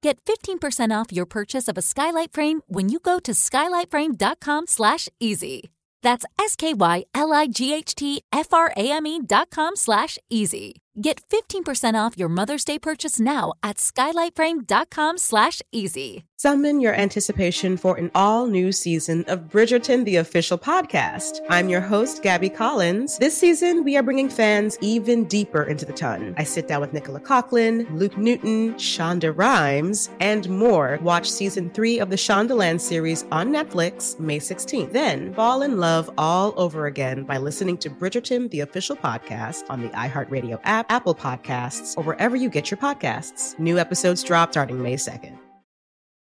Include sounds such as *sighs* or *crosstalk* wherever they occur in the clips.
Get 15% off your purchase of a skylight frame when you go to skylightframe.com slash easy. That's S-K-Y-L-I-G-H-T-F-R-A-M-E dot com slash easy. Get 15% off your Mother's Day purchase now at skylightframe.com slash easy. Summon your anticipation for an all new season of Bridgerton, the official podcast. I'm your host, Gabby Collins. This season, we are bringing fans even deeper into the ton. I sit down with Nicola Coughlan, Luke Newton, Shonda Rhimes, and more. Watch season three of the Shondaland series on Netflix May 16th. Then fall in love all over again by listening to Bridgerton, the official podcast on the iHeartRadio app, Apple Podcasts, or wherever you get your podcasts. New episodes drop starting May 2nd.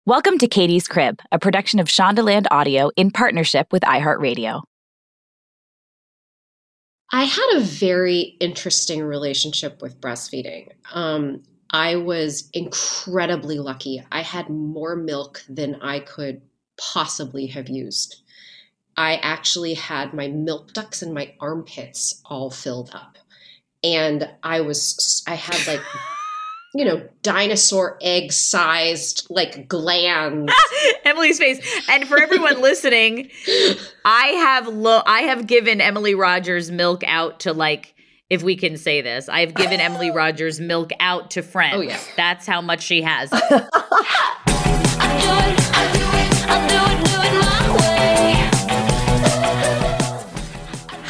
Welcome to Katie's Crib, a production of Shondaland Audio in partnership with iHeartRadio. I had a very interesting relationship with breastfeeding. Um, I was incredibly lucky. I had more milk than I could possibly have used. I actually had my milk ducts and my armpits all filled up. And I was, I had like *laughs* you know, dinosaur egg sized like glands. *laughs* Emily's face. And for everyone *laughs* listening, I have lo- I have given Emily Rogers milk out to like if we can say this. I've given Emily Rogers milk out to friends. Oh, yeah. That's how much she has.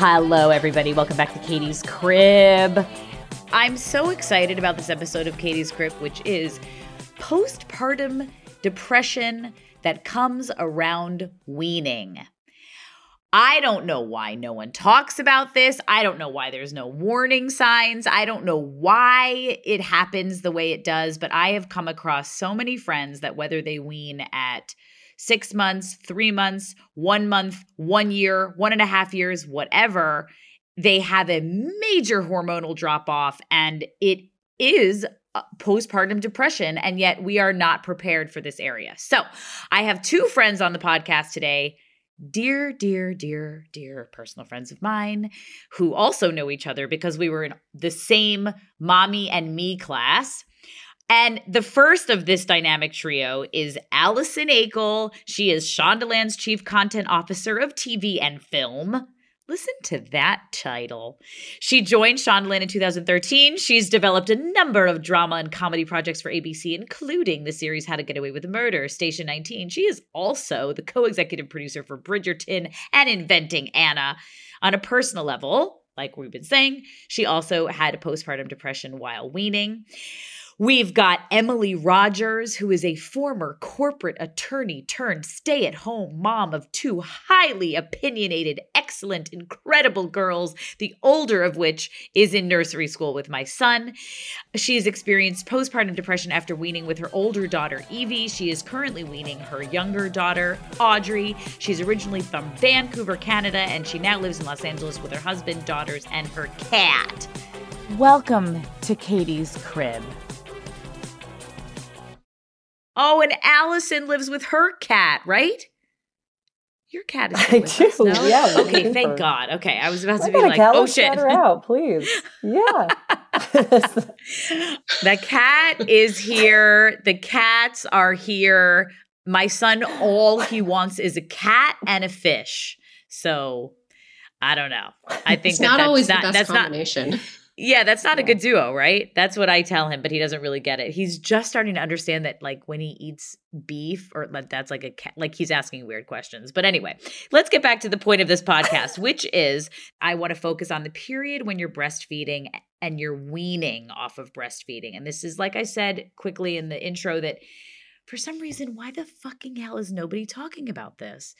Hello, everybody. Welcome back to Katie's Crib. I'm so excited about this episode of Katie's Crib, which is postpartum depression that comes around weaning. I don't know why no one talks about this. I don't know why there's no warning signs. I don't know why it happens the way it does, but I have come across so many friends that whether they wean at six months, three months, one month, one year, one and a half years, whatever, they have a major hormonal drop off and it is uh, postpartum depression and yet we are not prepared for this area. So, I have two friends on the podcast today, dear dear dear dear personal friends of mine who also know each other because we were in the same mommy and me class. And the first of this dynamic trio is Allison Eakle. She is Shondaland's chief content officer of TV and film. Listen to that title. She joined Shondaland in 2013. She's developed a number of drama and comedy projects for ABC, including the series How to Get Away with Murder, Station 19. She is also the co executive producer for Bridgerton and Inventing Anna. On a personal level, like we've been saying, she also had a postpartum depression while weaning. We've got Emily Rogers, who is a former corporate attorney turned stay at home mom of two highly opinionated, excellent, incredible girls, the older of which is in nursery school with my son. She has experienced postpartum depression after weaning with her older daughter, Evie. She is currently weaning her younger daughter, Audrey. She's originally from Vancouver, Canada, and she now lives in Los Angeles with her husband, daughters, and her cat. Welcome to Katie's Crib. Oh, and Allison lives with her cat, right? Your cat is I with do, us, no? yeah, Okay, thank for- God. Okay, I was about I to be a like, cat. oh shit. shout her out, please. Yeah. *laughs* *laughs* the cat is here. The cats are here. My son, all he wants is a cat and a fish. So I don't know. I think It's that not that's always not, the best that's not combination. Yeah, that's not a good duo, right? That's what I tell him, but he doesn't really get it. He's just starting to understand that, like, when he eats beef, or that's like a cat, like he's asking weird questions. But anyway, let's get back to the point of this podcast, *laughs* which is I want to focus on the period when you're breastfeeding and you're weaning off of breastfeeding. And this is, like I said quickly in the intro, that for some reason, why the fucking hell is nobody talking about this?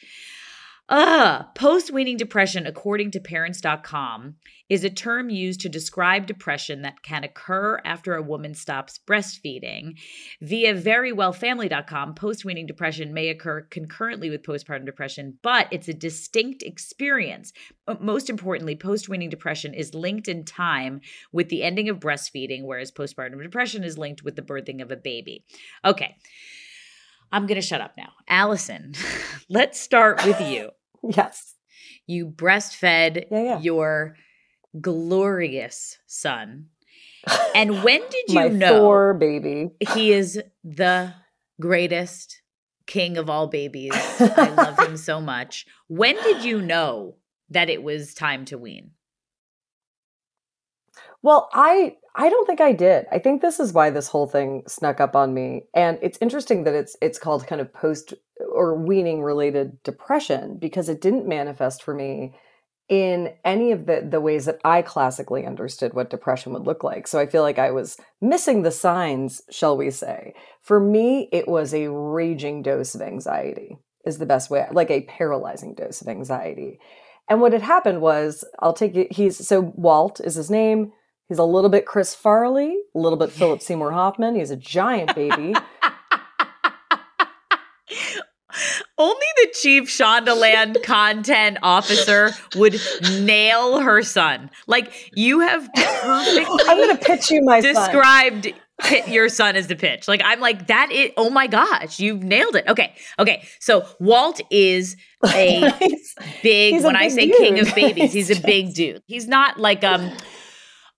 Uh, post weaning depression, according to parents.com, is a term used to describe depression that can occur after a woman stops breastfeeding. Via verywellfamily.com, post weaning depression may occur concurrently with postpartum depression, but it's a distinct experience. Most importantly, post weaning depression is linked in time with the ending of breastfeeding, whereas postpartum depression is linked with the birthing of a baby. Okay. I'm going to shut up now. Allison, *laughs* let's start with you. Yes. You breastfed Yeah, yeah. your glorious son. And when *laughs* did you My know Thor baby. he is the greatest king of all babies? I love him *laughs* so much. When did you know that it was time to wean? Well, I I don't think I did. I think this is why this whole thing snuck up on me. And it's interesting that it's it's called kind of post or weaning related depression because it didn't manifest for me in any of the the ways that I classically understood what depression would look like. So I feel like I was missing the signs, shall we say. For me, it was a raging dose of anxiety is the best way, like a paralyzing dose of anxiety. And what had happened was, I'll take it. He's so Walt is his name. He's a little bit Chris Farley, a little bit *laughs* Philip Seymour Hoffman. He's a giant baby. Only the chief Shondaland *laughs* content officer would nail her son. Like you have perfectly I'm going to pitch you my son. described pit your son as the pitch. Like I'm like that is oh my gosh, you've nailed it. Okay. Okay. So Walt is a *laughs* big He's a when I big say king of babies, he's a *laughs* big dude. He's not like um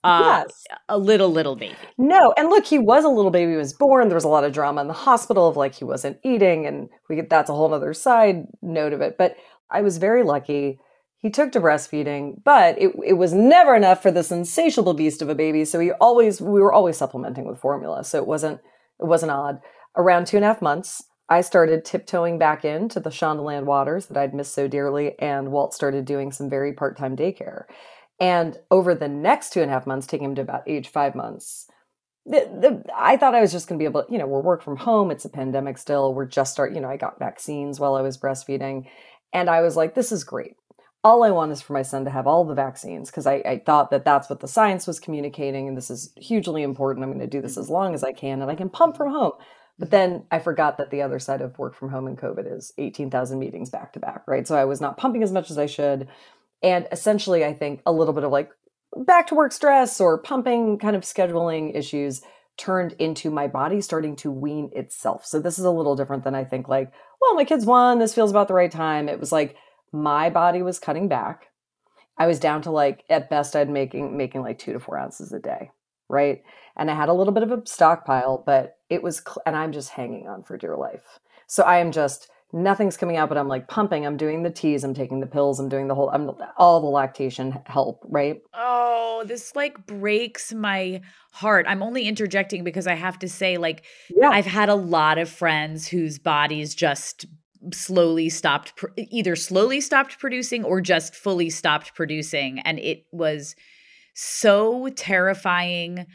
uh yes. a little little baby. No, and look, he was a little baby. He was born. There was a lot of drama in the hospital of like he wasn't eating, and we get that's a whole other side note of it. But I was very lucky. He took to breastfeeding, but it it was never enough for this insatiable beast of a baby. So he always we were always supplementing with formula. So it wasn't it wasn't odd. Around two and a half months, I started tiptoeing back into the Shondaland waters that I'd missed so dearly, and Walt started doing some very part time daycare. And over the next two and a half months, taking him to about age five months, the, the, I thought I was just going to be able, you know, we're work from home. It's a pandemic still. We're just start, you know, I got vaccines while I was breastfeeding, and I was like, this is great. All I want is for my son to have all the vaccines because I, I thought that that's what the science was communicating, and this is hugely important. I'm going to do this as mm-hmm. long as I can, and I can pump from home. But mm-hmm. then I forgot that the other side of work from home and COVID is 18,000 meetings back to back, right? So I was not pumping as much as I should. And essentially, I think a little bit of like back to work stress or pumping kind of scheduling issues turned into my body starting to wean itself. So this is a little different than I think like, well, my kids won, this feels about the right time. It was like my body was cutting back. I was down to like at best I'd making making like 2 to 4 ounces a day, right? And I had a little bit of a stockpile, but it was cl- and I'm just hanging on for dear life. So I am just nothing's coming out but i'm like pumping i'm doing the teas i'm taking the pills i'm doing the whole i'm all the lactation help right Oh, this like breaks my heart. I'm only interjecting because I have to say, like, yeah I've had a lot of friends whose bodies just slowly stopped, pr- either slowly stopped producing or just fully stopped producing. And it was so terrifying.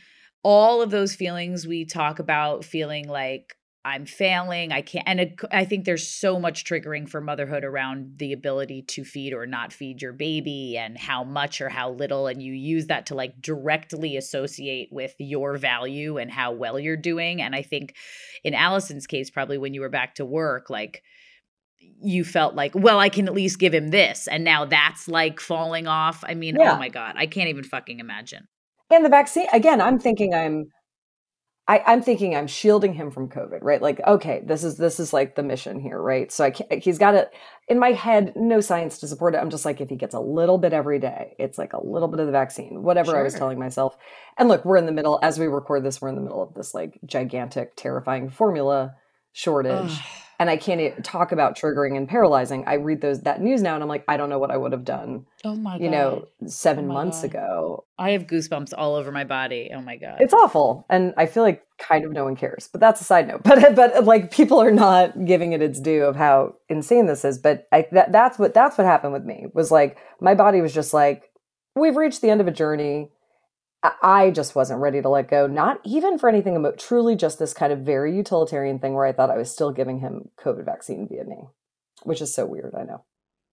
All of those feelings we talk about, feeling like I'm failing, I can't. And it, I think there's so much triggering for motherhood around the ability to feed or not feed your baby and how much or how little. And you use that to like directly associate with your value and how well you're doing. And I think in Allison's case, probably when you were back to work, like, you felt like, well, I can at least give him this. And now that's like falling off. I mean, oh Yeah. oh my God, I can't even fucking imagine. and the vaccine again i'm thinking i'm I, I'm thinking I'm shielding him from COVID, right? Like, okay, this is this is like the mission here, right? So I can't, he's got it in my head, no science to support it. I'm just like, if he gets a little bit every day, it's like a little bit of the vaccine, whatever I was telling myself. And look, we're in the middle as we record this. We're in the middle of this like gigantic, terrifying formula shortage. And I can't talk about triggering and paralyzing. I read those that news now, and I'm like, I don't know what I would have done, Oh my you know, oh seven Oh months God. ago. I have goosebumps all over my body. Oh my God. It's awful, and I feel like kind of no one cares. But that's a side note. *laughs* But but like people are not giving it its due of how insane this is. But I, that that's what that's what happened with me was like my body was just like we've reached the end of a journey. I just wasn't ready to let go, not even for anything about truly just this kind of very utilitarian thing where I thought I was still giving him COVID vaccine via me, which is so weird, I know.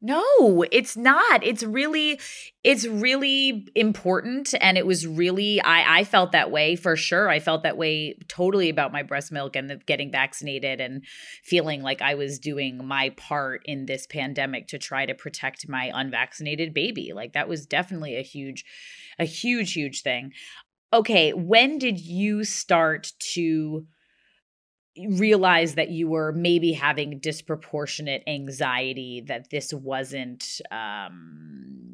No, it's not. It's really it's really important and it was really I I felt that way for sure. I felt that way totally about my breast milk and the, getting vaccinated and feeling like I was doing my part in this pandemic to try to protect my unvaccinated baby. Like that was definitely a huge a huge huge thing. Okay, when did you start to realize that you were maybe having disproportionate anxiety that this wasn't um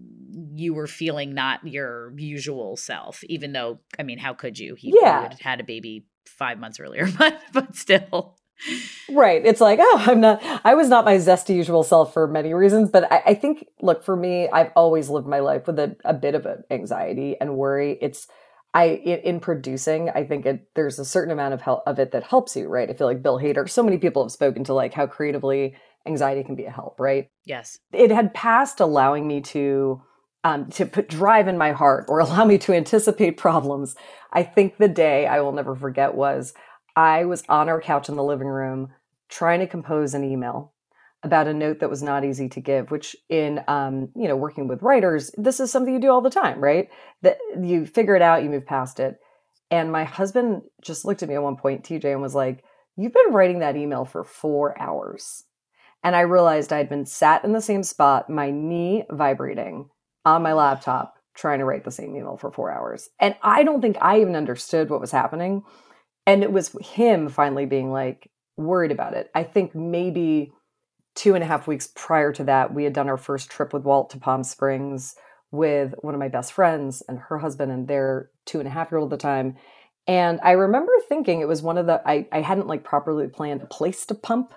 you were feeling not your usual self even though i mean how could you he yeah. had a baby five months earlier *laughs* but but still right it's like oh i'm not i was not my zesty usual self for many reasons but i, I think look for me i've always lived my life with a, a bit of anxiety and worry it's I in, producing, I think it, there's a certain amount of help of it that helps you, right? I feel like Bill Hader, so many people have spoken to like how creatively anxiety can be a help, right? Yes. It had passed allowing me to um, to put drive in my heart or *laughs* allow me to anticipate problems. I think the day I will never forget was I was on our couch in the living room trying to compose an email about a note that was not easy to give which in um, you know working with writers this is something you do all the time right? That you figure it out you move past it. And my husband just looked at me at one point tj and was like you've been writing that email for four hours. And i realized i'd been sat in the same spot my knee vibrating on my laptop trying to write the same email for four hours. And i don't think i even understood what was happening and it was him finally being like worried about it i think maybe two and a half weeks prior to that, we had done our first trip with Walt to Palm Springs with one of my best friends and her husband and their two and a half year old at the time. And I remember thinking it was one of the, I, I hadn't like properly planned a place to pump.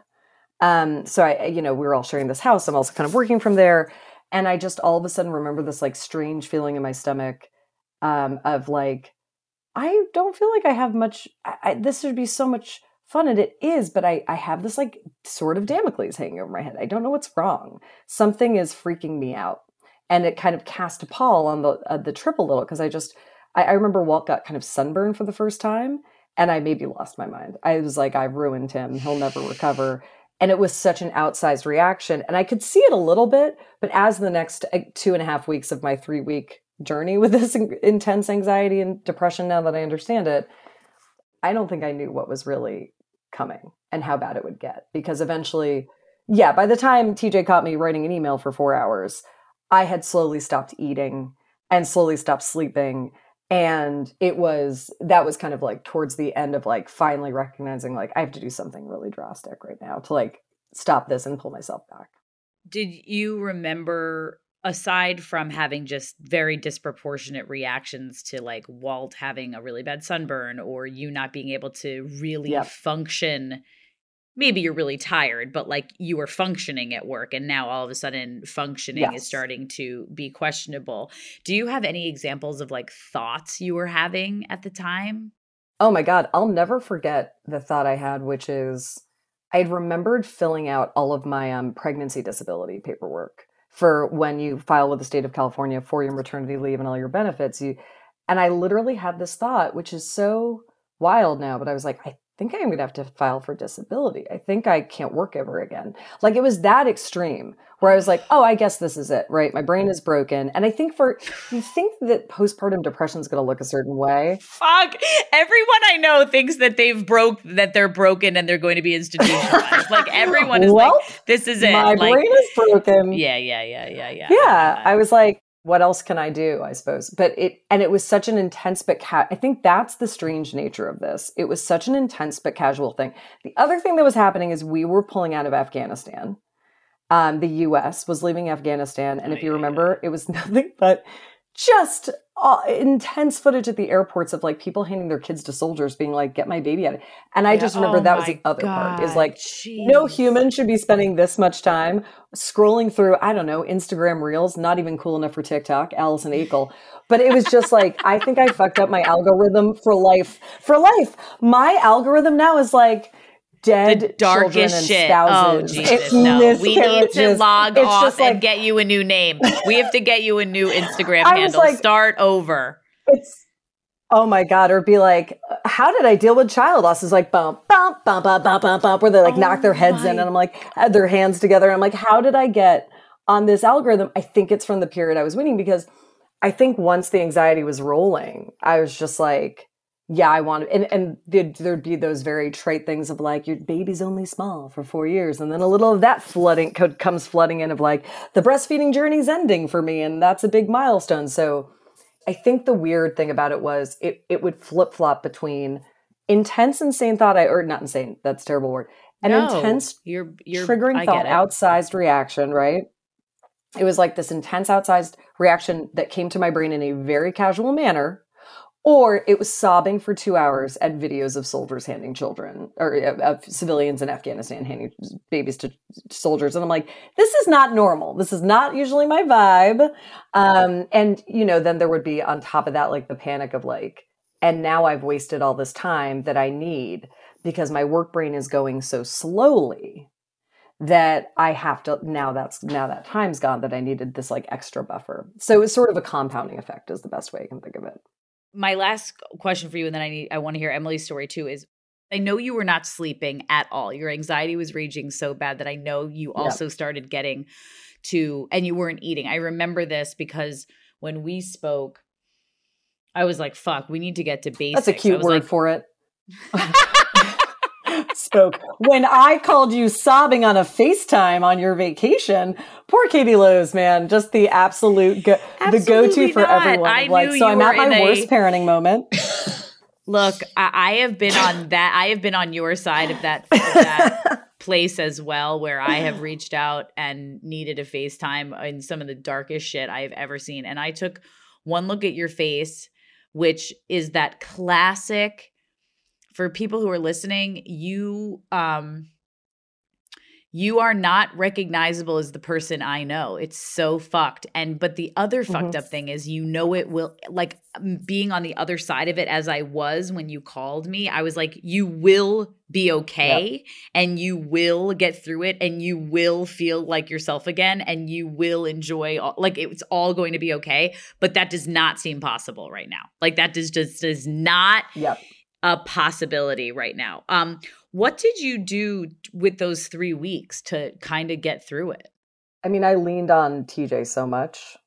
Um, so I, you know, we were all sharing this house. I'm also kind of working from there. And I just all of a sudden remember this like strange feeling in my stomach um, of like, I don't feel like I have much, I, this would be so much fun and it is but I, I have this like sort of damocles hanging over my head. I don't know what's wrong. Something is freaking me out. And it kind of cast a pall on the uh, the trip a little because i just I, I remember walt got kind of sunburned for the first time and i maybe lost my mind. I was like i've ruined him. He'll never recover. And it was such an outsized reaction and i could see it a little bit but as the next uh, two and a half weeks of my three week journey with this intense anxiety and depression now that i understand it i don't think i knew what was really coming and how bad it would get. Because eventually, yeah, by the time TJ caught me writing an email for four hours, I had slowly stopped eating and slowly stopped sleeping. And it was, that was kind of like towards the end of like finally recognizing, like, I have to do something really drastic right now to like stop this and pull myself back. Did you remember aside from having just very disproportionate reactions to like Walt having a really bad sunburn or you not being able to really yep. function maybe you're really tired but like you were functioning at work and now all of a sudden functioning yes. is starting to be questionable do you have any examples of like thoughts you were having at the time oh my god i'll never forget the thought i had which is i had remembered filling out all of my um, pregnancy disability paperwork for when you file with the state of California for your maternity leave and all your benefits. You and I literally had this thought, which is so wild now, but I was like, I think I'm gonna have to file for disability. I think I can't work ever again. Like it was that extreme where I was like, oh, I guess this is it, right? My brain is broken. And I think for you think that postpartum depression is gonna look a certain way. Fuck. Everyone I know thinks that they've broke that they're broken and they're going to be institutionalized. like *laughs* everyone is well, like, this is it. My like, brain is broken. Yeah, yeah, yeah, yeah, yeah. Yeah. I was like, what else can I do? I suppose. But it, and it was such an intense but ca- I think that's the strange nature of this. It was such an intense but casual thing. The other thing that was happening is we were pulling out of Afghanistan. Um, the U.S. was leaving Afghanistan, and if you remember, it was *laughs* nothing but just uh, intense footage at the airports of like people handing their kids to soldiers being like get my baby out and i yeah, just remember oh that was the other God, part is like geez. no human should be spending this much time scrolling through i don't know instagram reels not even cool enough for tiktok allison Eakle. but it was just like i think i fucked up my algorithm for life for life my algorithm now is like dead the darkest shit. Oh Jesus, no! We need to log it's off like, and get you a new name. we have to get you a new Instagram *laughs* handle. Like, Start over. It's Oh my god! Or be like, how did I deal with child loss? Is like bump, bump, bump, bump, bump, bump, bump, where they like oh knock their oh heads my. in, and I'm like, had their hands together. And I'm like, how did I get on this algorithm? I think it's from the period I was winning because I think once the anxiety was rolling, I was just like, yeah, I want to, and and there'd, there'd be those very trite things of like your baby's only small for four years, and then a little of that flooding comes flooding in of like the breastfeeding journey's ending for me, and that's a big milestone. So I think the weird thing about it was it it would flip flop between intense insane thought I or not insane that's terrible word an no, intense you're, you're triggering I thought outsized reaction right it was like this intense outsized reaction that came to my brain in a very casual manner or it was sobbing for two hours at videos of soldiers handing children or uh, of civilians in Afghanistan handing babies to soldiers. And I'm like, this is not normal. This is not usually my vibe. Um, and, you know, then there would be on top of that, like the panic of like, and now I've wasted all this time that I need because my work brain is going so slowly that I have to now that's now that time's gone that I needed this like extra buffer. So it's sort of a compounding effect is the best way I can think of it my last question for you, and then I need I want to hear Emily's story too. Is I know you were not sleeping at all. Your anxiety was raging so bad that I know you also started getting to, and you weren't eating. I remember this because when we spoke, I was like, "Fuck, we need to get to basics." That's a cute word like, for it. *laughs* *laughs* *laughs* spoke. When I called you sobbing on a FaceTime on your vacation, poor Katie Lowes, man, just the absolute go- the go-to for everyone. I like, so I'm at my worst a... parenting moment. Look, I-, I, have been on that. I have been on your side of that, of that *laughs* place as well, where I have reached out and needed a FaceTime in some of the darkest shit I have ever seen. And I took one look at your face, which is that classic for people who are listening, you um you are not recognizable as the person I know. It's so fucked. And but the other mm-hmm. fucked up thing is you know it will like being on the other side of it as I was when you called me, I was like you will be okay yep. and you will get through it and you will feel like yourself again and you will enjoy all, like it's all going to be okay, but that does not seem possible right now. Like that does just does not yep a possibility right now. Um, what did you do with those three weeks to kind of get through it? I mean, I leaned on TJ so much.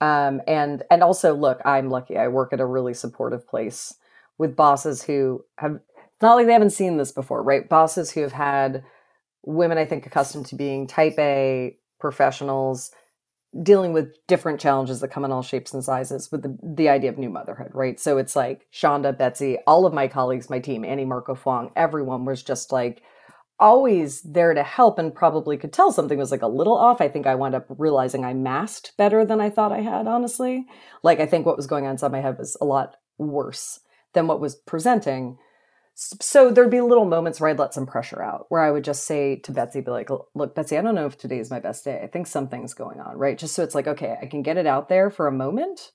Um, and and also look, I'm lucky. I work at a really supportive place with bosses who have it's not like they haven't seen this before, right? Bosses who have had women, I think, accustomed to being type A professionals dealing with different challenges that come in all shapes and sizes with the, the idea of new motherhood, right? So it's like Shonda, Betsy, all of my colleagues, my team, Annie Marco Fong, everyone was just like always there to help and probably could tell something was like a little off. I think I wound up realizing I masked better than I thought I had, honestly. Like I think what was going on inside my head was a lot worse than what was presenting so there'd be little moments where I'd let some pressure out, where I would just say to Betsy, be like, look, Betsy, I don't know if today is my best day. I think something's going on, right? Just so it's like, okay, I can get it out there for a moment.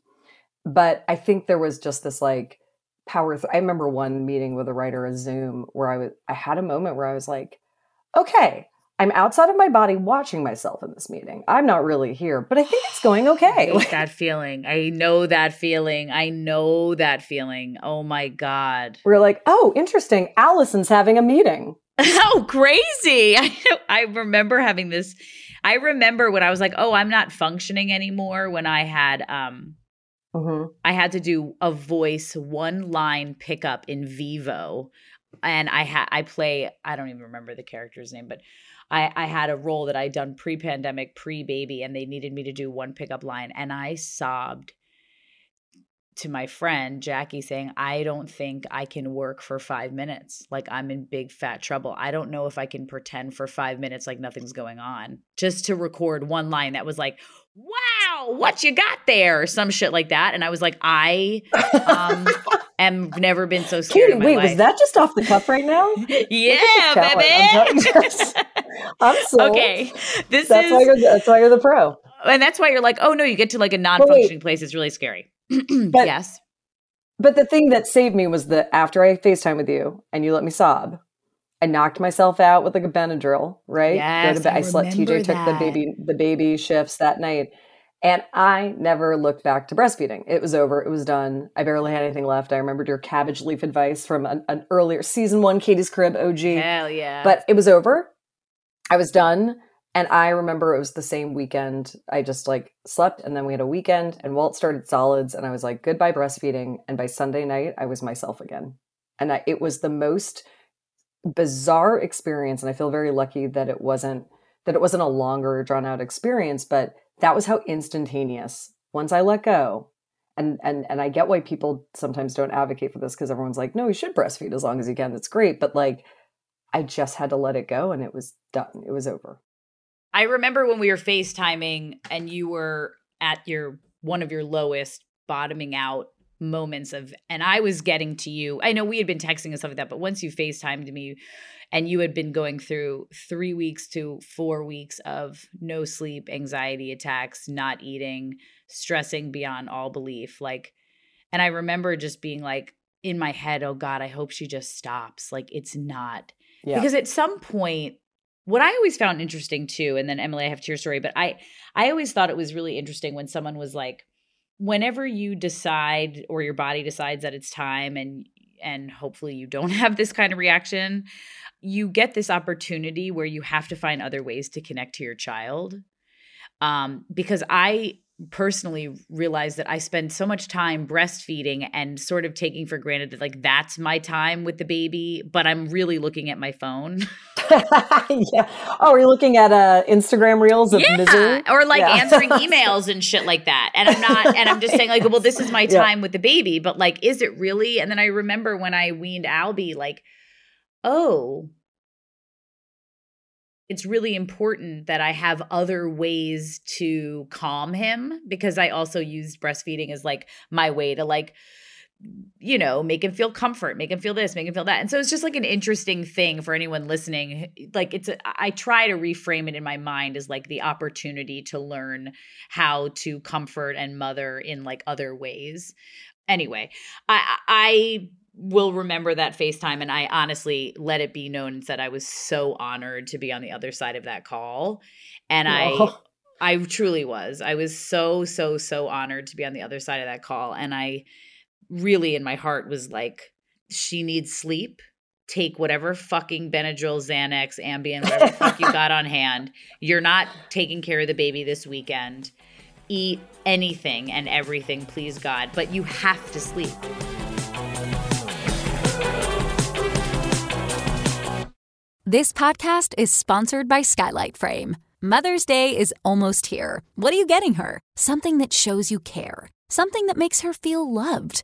But I think there was just this like power. Th- I remember one meeting with a writer, a Zoom, where I was, I had a moment where I was like, okay, I'm outside of my body watching myself in this meeting. I'm not really here, but I think it's going *sighs* okay. that feeling. I know that feeling. I know that feeling. Oh my God. We're like, oh, interesting. Allison's having a meeting. *laughs* oh, crazy. I, *laughs* I remember having this. I remember when I was like, oh, I'm not functioning anymore when I had um mm-hmm. I had to do a voice one line pickup in Vivo. And I had I play I don't even remember the character's name, but I, I had a role that I'd done pre pandemic, pre baby, and they needed me to do one pickup line. And I sobbed to my friend Jackie saying, I don't think I can work for five minutes. Like I'm in big fat trouble. I don't know if I can pretend for five minutes like nothing's going on just to record one line that was like, wow, what you got there? Or some shit like that. And I was like, I um, *laughs* am never been so scared. Katie, wait, life. was that just off the cuff right now? *laughs* yeah, baby. I'm, *laughs* I'm sold. Okay. This that's is why you're that's why you're the pro. And that's why you're like, oh no, you get to like a non-functioning place. It's really scary. *clears throat* but, yes. But the thing that saved me was that after I FaceTime with you and you let me sob, I knocked myself out with like a Benadryl, right? Yes, I, I slept. TJ that. took the baby the baby shifts that night, And I never looked back to breastfeeding. It was over. It was done. I barely had anything left. I remembered your cabbage leaf advice from an, an earlier season one Katie's Crib OG. Hell yeah. But it was over. I was done. And I remember it was the same weekend. I just like slept and then we had a weekend and Walt started solids and I was like, goodbye breastfeeding. And by Sunday night, I was myself again. And I, it was the most bizarre experience. And I feel very lucky that it wasn't, that it wasn't a longer drawn out experience, but that was how instantaneous once I let go. And, and, and I get why people sometimes don't advocate for this because everyone's like, no, you should breastfeed as long as you can. That's great. But like, I just had to let it go and it was done. It was over. I remember when we were FaceTiming and you were at your one of your lowest bottoming out moments of and I was getting to you. I know we had been texting and stuff like that, but once you FaceTimed me and you had been going through 3 weeks to 4 weeks of no sleep, anxiety attacks, not eating, stressing beyond all belief, like and I remember just being like in my head, "Oh god, I hope she just stops." Like it's not yeah. Because at some point what I always found interesting too, and then Emily, I have to your story, but I I always thought it was really interesting when someone was like, whenever you decide or your body decides that it's time and and hopefully you don't *laughs* have this kind of reaction, you get this opportunity where you have to find other ways to connect to your child. Um, because I personally realized that I spend so much time breastfeeding and sort of taking for granted that like that's my time with the baby, but I'm really looking at my phone. *laughs* *laughs* yeah. Oh, are you looking at uh, Instagram reels of yeah. misery? Or like yeah. answering *laughs* emails and shit like that. And I'm not, and I'm just saying like, well, this is my time yeah. with the baby, but like, is it really? And then I remember when I weaned Albie, like, oh, it's really important that I have other ways to calm him because I also used breastfeeding as like my way to like you know, make him feel comfort, make him feel this, make him feel that. And so it's just like an interesting thing for anyone listening. Like it's, a, I try to reframe it in my mind as like the opportunity to learn how to comfort and mother in like other ways. Anyway, I, I will remember that FaceTime. And I honestly let it be known and said I was so honored to be on the other side of that call. And I, I truly was. I was so, so, so honored to be on the other side of that call. And I really in my heart was like, she needs sleep. Take whatever fucking Benadryl, Xanax, Ambien, whatever the fuck you *laughs* got on hand. You're not taking care of the baby this weekend. Eat anything and everything, please God, but you have to sleep. This podcast is sponsored by Skylight Frame. Mother's Day is almost here. What are you getting her? Something that shows you care, something that makes her feel loved,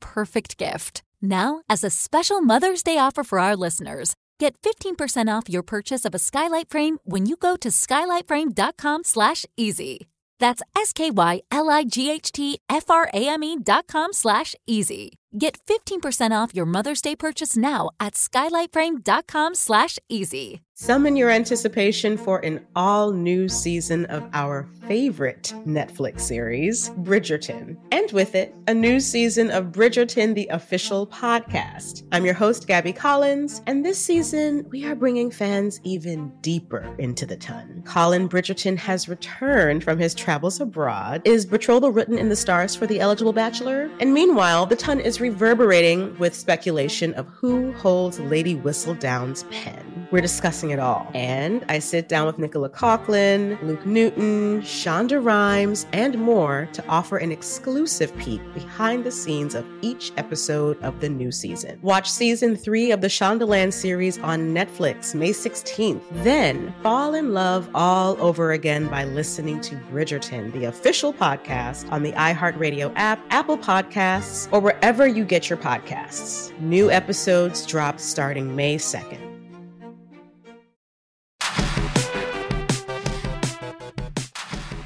perfect gift. Now, as a special Mother's Day offer for our listeners, Get 15% off your purchase of a skylight frame when you go to skylightframe.com slash easy. That's S-K-Y-L-I-G-H-T-F-R-A-M-E dot com slash easy. Get 15% off your Mother's Day purchase now at skylightframe.com slash easy. Summon your anticipation for an all new season of our favorite Netflix series, Bridgerton. And with it, a new season of Bridgerton, the official podcast. I'm your host, Gabby Collins, and this season we are bringing fans even deeper into the ton. Colin Bridgerton has returned from his travels abroad. Is betrothal written in the stars for the eligible bachelor? And meanwhile, the ton is reverberating with speculation of who holds Lady Whistledown's pen. We're discussing it all. And I sit down with Nicola Coughlan, Luke Newton, Shonda Rhimes, and more to offer an exclusive peek behind the scenes of each episode of the new season. Watch season three of the Shondaland series on Netflix May 16th. Then fall in love all over again by listening to Bridgerton, the official podcast on the iHeartRadio app, Apple Podcasts, or wherever you get your podcasts. New episodes drop starting May 2nd.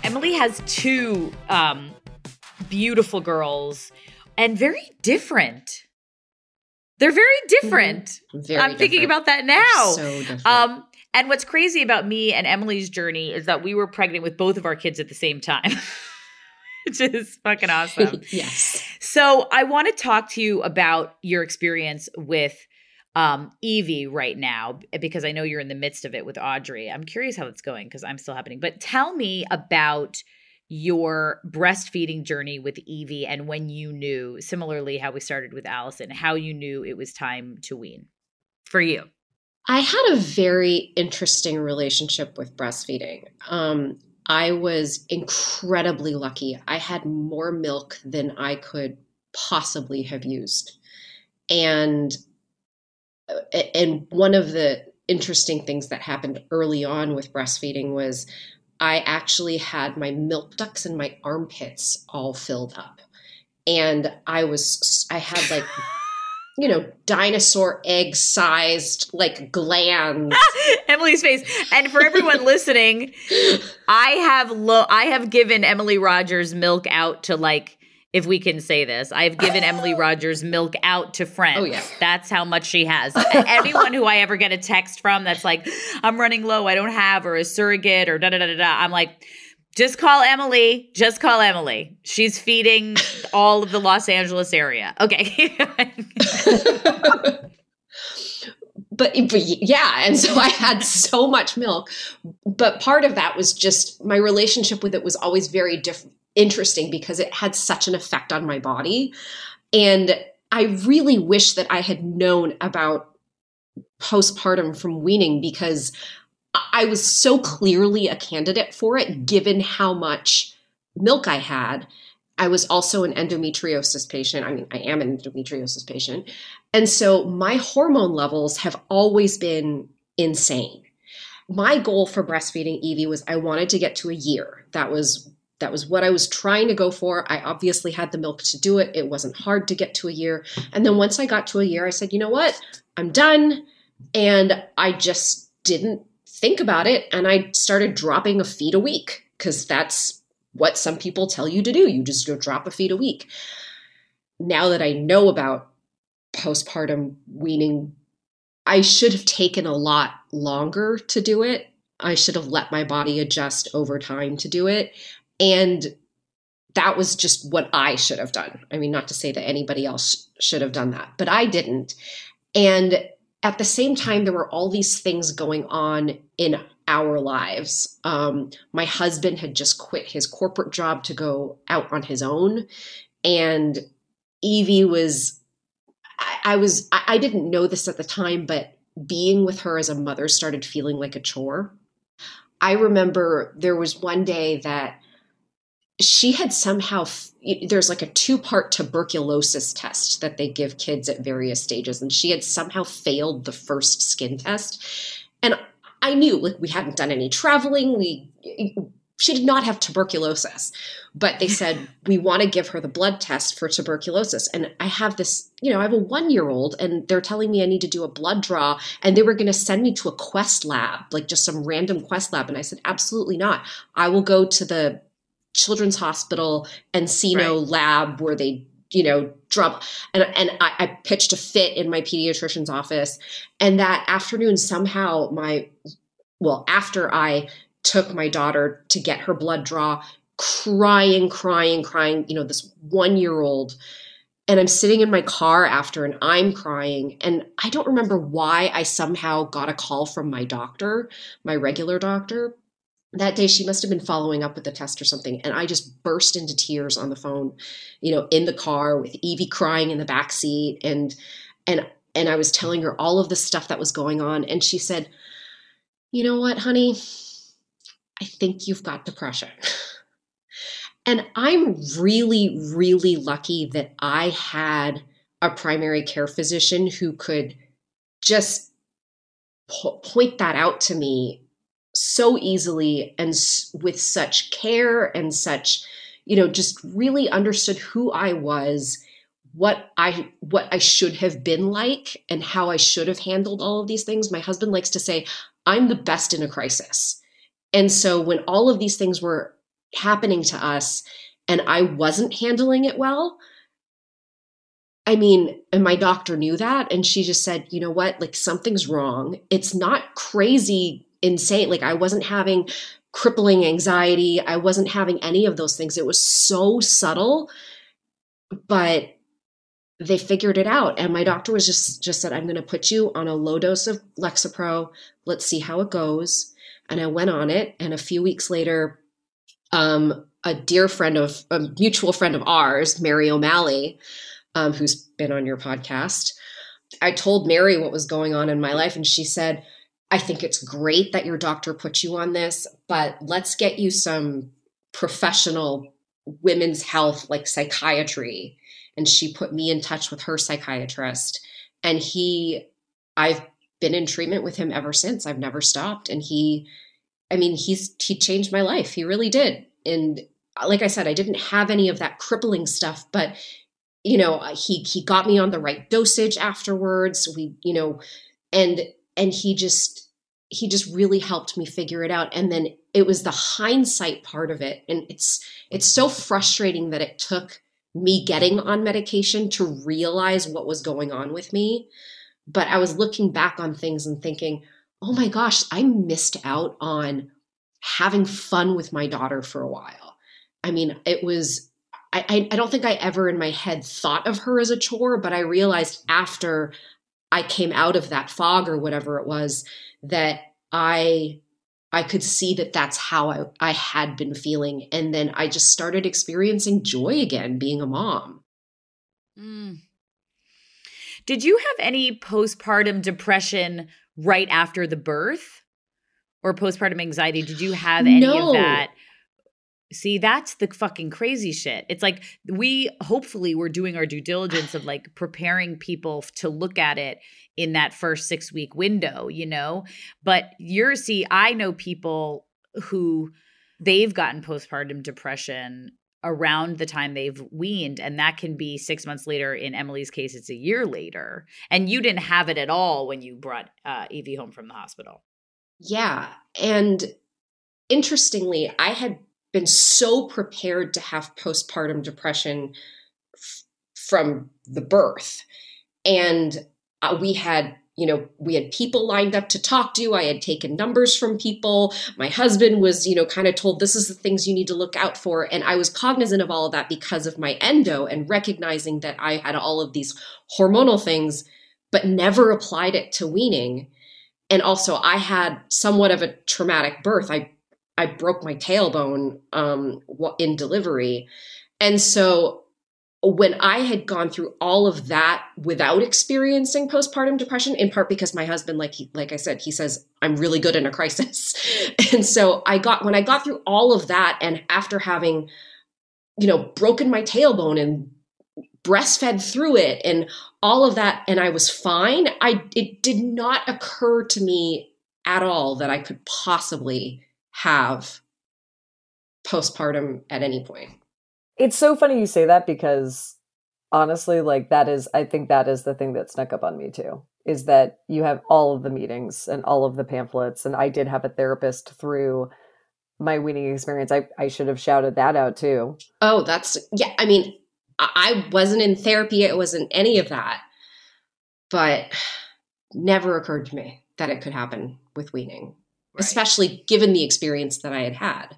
Emily has two um, beautiful girls and very different. They're very different. Mm-hmm. Very I'm thinking about that now. So different. Um, and what's crazy about me and Emily's journey is that we were pregnant with both of our kids at the same time, *laughs* *laughs* which is fucking awesome. *laughs* yes. So I want to talk to you about your experience with um, Evie right now because I know you're in the midst of it with Audrey. I'm curious how it's going because I'm still happening. But tell me about your breastfeeding journey with Evie and when you knew, similarly how we started with Allison, how you knew it was time to wean for you. I had a very interesting relationship with breastfeeding. Um, I was incredibly lucky. I had more milk than I could possibly have used. And uh, and one of the interesting things that happened early on with breastfeeding was I actually had my milk ducts and my armpits all filled up. And I was I had like *laughs* you know, dinosaur egg sized like glands. *laughs* Emily's face. And for everyone *laughs* listening, I have lo- I have given Emily Rogers milk out to like if we can say this. I've given Emily *laughs* Rogers milk out to friends. Oh, yeah. That's how much she has. Anyone who I ever get a text from that's like, I'm running low, I don't have, or a surrogate, or da da da da da. I'm like, just call Emily. Just call Emily. She's feeding *laughs* all of the Los Angeles area. Okay. *laughs* but, but yeah, and so I had so much milk. But part of that was just my relationship with it was always very diff- interesting because it had such an effect on my body. And I really wish that I had known about postpartum from weaning because I was so clearly a candidate for it given how much milk I had. I was also an endometriosis patient. I mean, I am an endometriosis patient. And so my hormone levels have always been insane. My goal for breastfeeding Evie was I wanted to get to a year. That was that was what I was trying to go for. I obviously had the milk to do it. It wasn't hard to get to a year. And then once I got to a year, I said, "You know what? I'm done." And I just didn't think about it and I started dropping a feed a week because that's what some people tell you to do. You just go drop a feed a week. Now that I know about postpartum weaning, I should have taken a lot longer to do it. I should have let my body adjust over time to do it. And that was just what I should have done. I mean, not to say that anybody else should have done that, but I didn't. And at the same time, there were all these things going on in our lives. Um, my husband had just quit his corporate job to go out on his own. And Evie was, I, I was, I, I didn't know this at the time, but being with her as a mother started feeling like a chore. I remember there was one day that she had somehow there's like a two part tuberculosis test that they give kids at various stages and she had somehow failed the first skin test. And i knew like we hadn't done any traveling we she did not have tuberculosis but they said *laughs* we want to give her the blood test for tuberculosis. And i have this you know i have a one year old and they're telling me i need to do a blood draw and they were going to send me to a quest lab like just some random quest lab and i said absolutely not. I will go to the children's hospital encino right. lab where they you know drop and and I, I, pitched a fit in my pediatrician's office. And that afternoon somehow my well after i took my daughter to get her blood draw crying crying crying you know this one year old and i'm sitting in my car after and i'm crying. And i don't remember why i somehow got a call from my doctor my regular doctor that day she must have been following up with the test or something and i just burst into tears on the phone you know in the car with evie crying in the back seat and and and i was telling her all of the stuff that was going on and she said you know what honey? I think you've got depression. *laughs* And i'm really really lucky that i had a primary care physician who could just po- point that out to me so easily and with such care and such you know just really understood who i was what i what i should have been like and how i should have handled all of these things my husband likes to say i'm the best in a crisis and so when all of these things were happening to us and I wasn't handling it well. I mean, and my doctor knew that. And she just said, you know what? Like something's wrong. It's not crazy insane. Like I wasn't having crippling anxiety. I wasn't having any of those things. It was so subtle, but they figured it out. And my doctor was just just said, I'm going to put you on a low dose of Lexapro. Let's see how it goes. And I went on it. And a few weeks later, um, a dear friend of a mutual friend of ours, Mary O'Malley, um, who's been on your podcast, I told Mary what was going on in my life, and she said, I think it's great that your doctor put you on this, but let's get you some professional women's health, like psychiatry. And she put me in touch with her psychiatrist. And he, I've been in treatment with him ever since. I've never stopped. And he, I mean, he's, he changed my life. He really did. And uh, like I said, I didn't have any of that crippling stuff, but you know, he he got me on the right dosage afterwards. We, you know, and and he just he just really helped me figure it out. And then it was the hindsight part of it. And it's it's so frustrating that it took me getting on medication to realize what was going on with me. But i was looking back on things and thinking oh my gosh i missed out on having fun with my daughter for a while. I mean it was I, I don't think I ever in my head thought of her as a chore, but I realized after I came out of that fog or whatever it was that I I could see that that's how I, I had been feeling. And then I just started experiencing joy again being a mom. Mm. Did you have any postpartum depression right after the birth or postpartum anxiety? Did you have any no. of that? See, that's the fucking crazy shit. It's like we hopefully we're doing our due diligence of like preparing people to look at it in that first 6 week window, you know? But you're see, I know people who they've gotten postpartum depression around the time they've weaned and that can be 6 months later in Emily's case it's a year later and you didn't have it at all when you brought uh, Evie home from the hospital. Yeah, and interestingly, I had been so prepared to have postpartum depression f- from the birth. And uh, we had, you know, we had people lined up to talk to. I had taken numbers from people. My husband was, you know, kind of told this is the things you need to look out for. And I was cognizant of all of that because of my endo and recognizing that I had all of these hormonal things, but never applied it to weaning. And also, I had somewhat of a traumatic birth. I I broke my tailbone um, in delivery. And so when I had gone through all of that without experiencing postpartum depression, in part because my husband, like he, like I said, he says I'm really good in a crisis, *laughs* and so I got when I got through all of that, and after having, you know, broken my tailbone and breastfed through it and all of that, and I was fine. I it did not occur to me at all that I could possibly have postpartum at any point. It's so funny you say that because honestly, like that is, I think that is the thing that snuck up on me too, is that you have all of the meetings and all of the pamphlets. And I did have a therapist through my weaning experience. I, I should have shouted that out too. Oh, that's, yeah. I mean, I wasn't in therapy, it wasn't any of that. But never occurred to me that it could happen with weaning right. especially given the experience that I had had.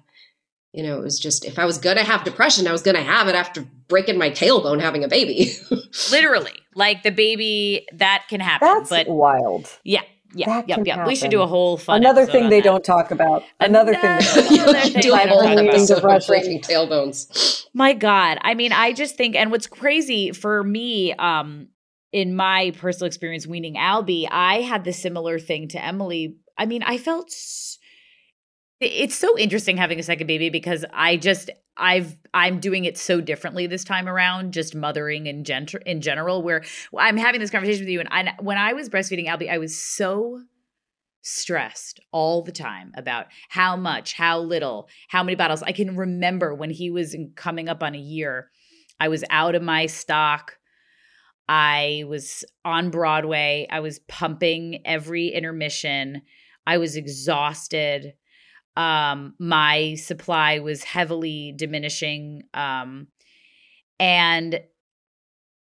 You know, it was just if I was going to have depression, I was going to have it after breaking my tailbone having a baby. *laughs* Literally, like the baby that can happen. That's but wild. Yeah, yeah, yeah, yeah. We should do a whole fun. Another thing they that. don't talk about. Another, Another thing. Another thing do a whole episode depression. breaking tailbones. My God, I mean, I just think, and what's crazy for me, um, in my personal experience weaning Albie, I had the similar thing to Emily I mean, I felt it's so interesting having a second baby because I just I've I'm doing it so differently this time around, just mothering in gen- in general. Where I'm having this conversation with you, and I, when I was breastfeeding Albie, I was so stressed all the time about how much, how little, how many bottles. I can remember when he was coming up on a year, I was out of my stock. I was on Broadway. I was pumping every intermission. I was exhausted. Um, my supply was heavily diminishing. Um, and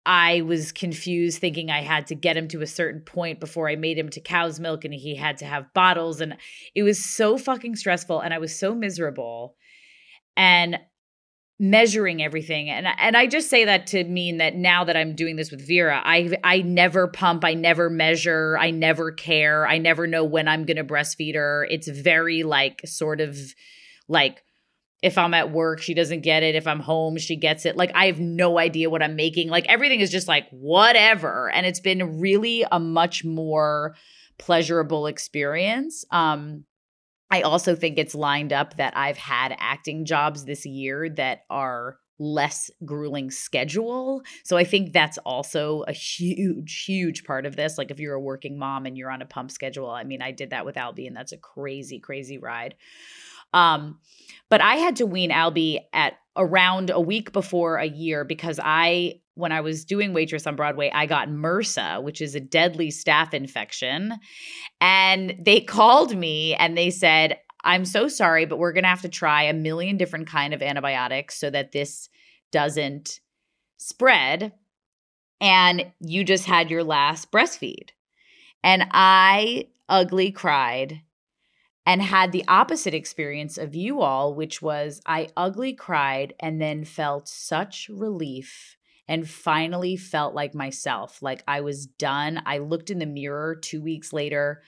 I was confused, thinking I had to get him to a certain point before I made him to cow's milk and he had to have bottles. And it was so fucking stressful. And I was so miserable. And measuring everything. And and I just say that to mean that now that I'm doing this with Vera I I never pump I never measure I never care I never know when I'm going to breastfeed her. It's very like sort of like if I'm at work she doesn't get it. If I'm home she gets it. Like I have no idea what I'm making. Like everything is just like whatever. And it's been really a much more pleasurable experience. Um I also think it's lined up that I've had acting jobs this year that are less grueling schedule. So I think that's also a huge, huge part of this. Like if you're a working mom and you're on a pump schedule, I mean, I did that with Albie and that's a crazy, crazy ride. Um, but I had to wean Albie at around a week before a year because I when I was doing waitress on Broadway, I got MRSA, which is a deadly staph infection. And they called me and they said, I'm so sorry, but we're going to have to try a million different kind of antibiotics so that this doesn't spread. And you just had your last breastfeed. And I ugly cried and had the opposite experience of you all, which was I ugly cried and then felt such relief and finally felt like myself. Like I was done. I looked in the mirror two weeks later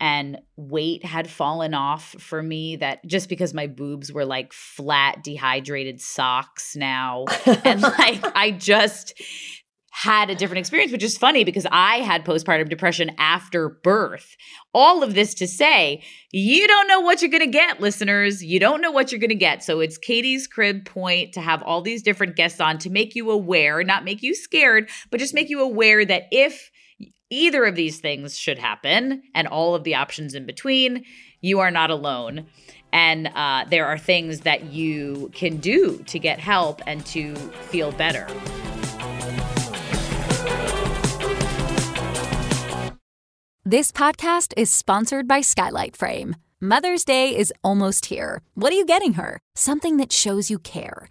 and weight had fallen off for me that just because my boobs were like flat dehydrated socks now *laughs* and like I just had a different experience, which is funny because I had postpartum depression after birth. All of this to say, you don't know what you're going to get, listeners. You don't know what you're going to get. So it's Katie's crib point to have all these different guests on to make you aware, not make you scared, but just make you aware that if either of these things should happen and all of the options in between, you are not alone. And uh, there are things that you can do to get help and to feel better. This podcast is sponsored by Skylight Frame. Mother's Day is almost here. What are you getting her? Something that shows you care.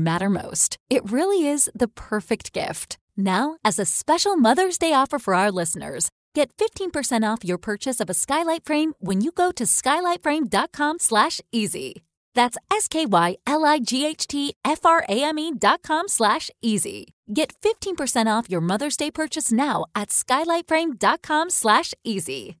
matter most. It really is the perfect gift. Now, as a special Mother's Day offer for our listeners, Get 15% off your purchase of a skylight frame when you go to skylightframe.com slash easy. That's S-K-Y-L-I-G-H-T-F-R-A-M-E dot com slash easy. Get 15% off your Mother's Day purchase now at skylightframe.com slash easy.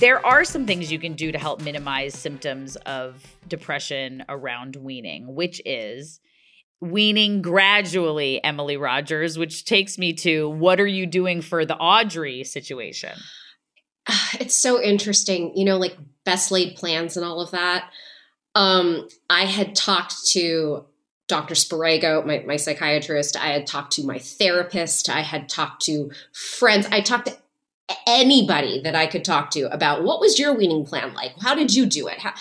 There are some things you can do to help minimize symptoms of depression around weaning, which is weaning gradually, Emily Rogers, which takes me to what are you doing for the Audrey situation? *sighs* It's so interesting, you know, like best laid plans and all of that. Um, I had talked to Dr. Sparago, my, my psychiatrist. I had talked to my therapist. I had talked to friends. I talked to anybody that I could talk to about what was your weaning plan like? How did you do it? How,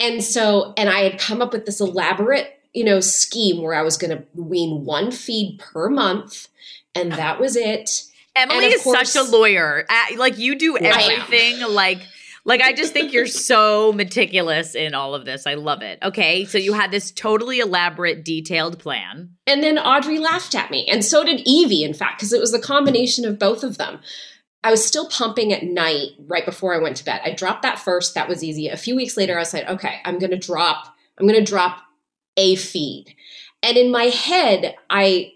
and so, and I had come up with this elaborate, you know, scheme where I was going to wean one feed per month, and that was it. Emily is course, such a lawyer. Like you do everything like like I just think you're so meticulous in all of this. I love it. Okay, so you had this totally elaborate, detailed plan. And then Audrey laughed at me, and so did Evie, in fact, because it was the combination of both of them. I was still pumping at night right before I went to bed. I dropped that first. That was easy. A few weeks later, I said, okay, I'm going to drop, I'm going to drop a feed. And in my head, I,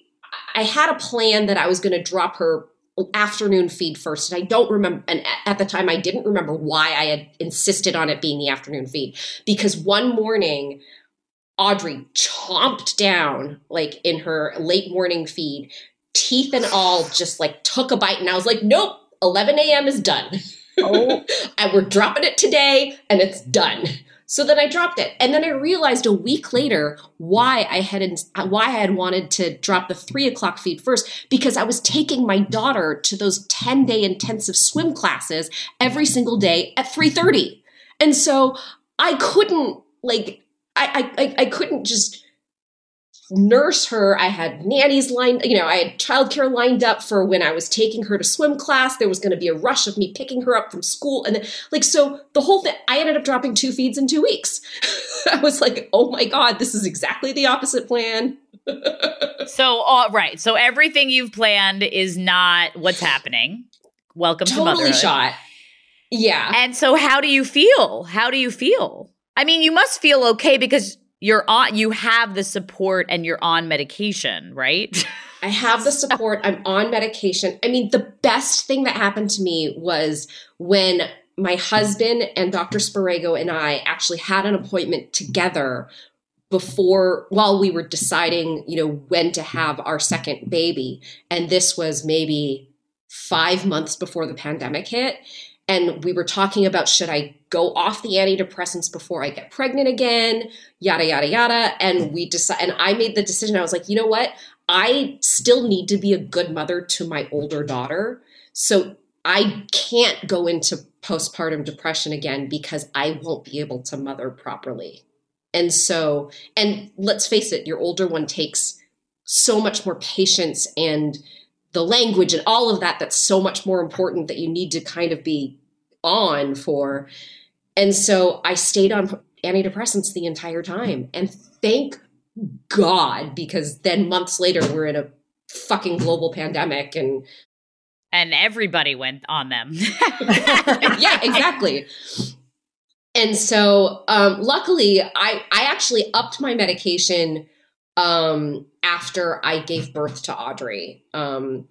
I had a plan that I was going to drop her afternoon feed first. And I don't remember, and at the time, I didn't remember why I had insisted on it being the afternoon feed. Because one morning, Audrey chomped down, like in her late morning feed, teeth and all, just like took a bite. And I was like, nope, 11 a.m. is done. Oh. *laughs* and we're dropping it today and it's done. So then I dropped it. And then I realized a week later why I had why I had wanted to drop the three o'clock feed first, because I was taking my daughter to those 10-day intensive swim classes every single day at 3:30. And so I couldn't like I I I couldn't just nurse her. I had nannies lined, you know, I had childcare lined up for when I was taking her to swim class. There was going to be a rush of me picking her up from school. And then, like, so the whole thing, I ended up dropping two feeds in two weeks. *laughs* I was like, oh my God, this is exactly the opposite plan. *laughs* so, all uh. So everything you've planned is not what's happening. Welcome totally to motherhood. shot. Yeah. And so, how do you feel? How do you feel? I mean, you must feel okay because you're on you have the support and you're on medication, right? I have the *laughs* support. I'm on medication. I mean, the best thing that happened to me was when my husband and Dr. Sparego and I actually had an appointment together before while we were deciding, you know, when to have our second baby. And this was maybe 5 months before the pandemic hit and we were talking about should I go off the antidepressants before I get pregnant again, yada yada yada. And we decided, and I made the decision. I was like, you know what? I still need to be a good mother to my older daughter, so I can't go into postpartum depression again because I won't be able to mother properly. And so, and let's face it, your older one takes so much more patience and the language and all of that that's so much more important that you need to kind of be on for. And so I stayed on antidepressants the entire time. And thank God, because then months later we're in a fucking global pandemic and and everybody went on them. *laughs* *laughs* yeah, exactly. And so um, luckily I I actually upped my medication um, after I gave birth to Audrey. Um,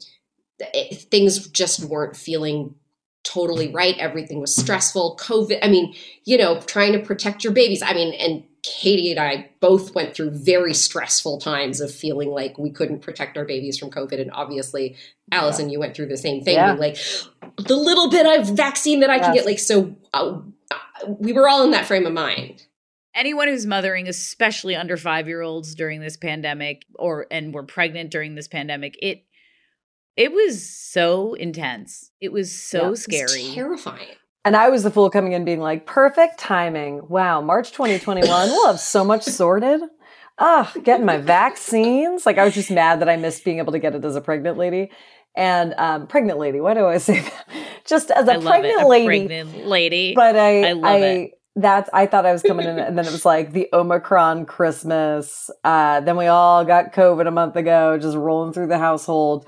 it, things just weren't feeling totally right. Everything was stressful. COVID, I mean, you know, trying to protect your babies. I mean, and Katie and I both went through very stressful times of feeling like we couldn't protect our babies from COVID. And obviously, Allison, yeah. you went through the same thing. Yeah. Like the little bit of vaccine that I yes. can get, like, so uh, we were all in that frame of mind anyone who's mothering especially under 5 year olds during this pandemic or and were pregnant during this pandemic it it was so intense it was so yeah, scary was terrifying and I was the fool coming in being like, perfect timing. Wow, March 2021, we'll have so much *laughs* sorted. Ah, getting my vaccines. Like I was just mad that I missed being able to get it as a pregnant lady. And um, pregnant lady, why do I say that? *laughs* Just as a pregnant lady. Pregnant lady. But I, I love I, it that's I thought I was coming in, and then it was like the Omicron Christmas. Uh, then we all got COVID a month ago, just rolling through the household.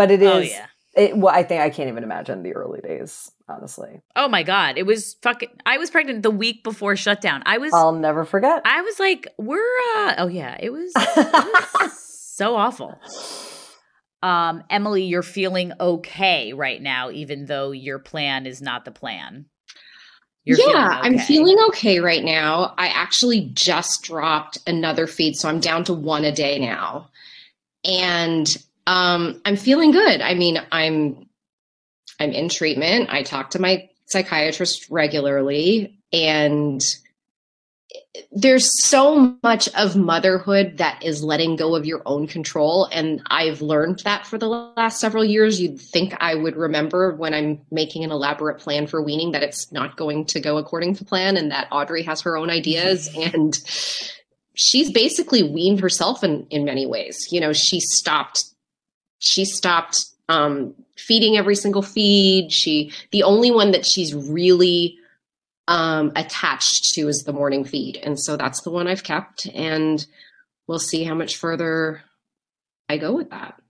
But it is. oh. Oh, yeah. It, well, I think I can't even imagine the early days, honestly. Oh my god, it was fucking. I was pregnant the week before shutdown. I was. I'll never forget. I was like, we're. uh Oh yeah, it was, it was *laughs* so awful. Um, Emily, you're feeling okay right now, even though your plan is not the plan. You're yeah, okay. I'm feeling okay right now. I actually just dropped another feed, so I'm down to one a day now. And um, I'm feeling good. I mean, I'm I'm in treatment. I talk to my psychiatrist regularly and there's so much of motherhood that is letting go of your own control. And I've learned that for the last several years. You'd think I would remember when I'm making an elaborate plan for weaning that it's not going to go according to plan and that Audrey has her own ideas. *laughs* And she's basically weaned herself in, in many ways. You know, she stopped, she stopped um, feeding every single feed. She, the only one that she's really um, attached to is the morning feed. And so that's the one I've kept. And we'll see how much further I go with that.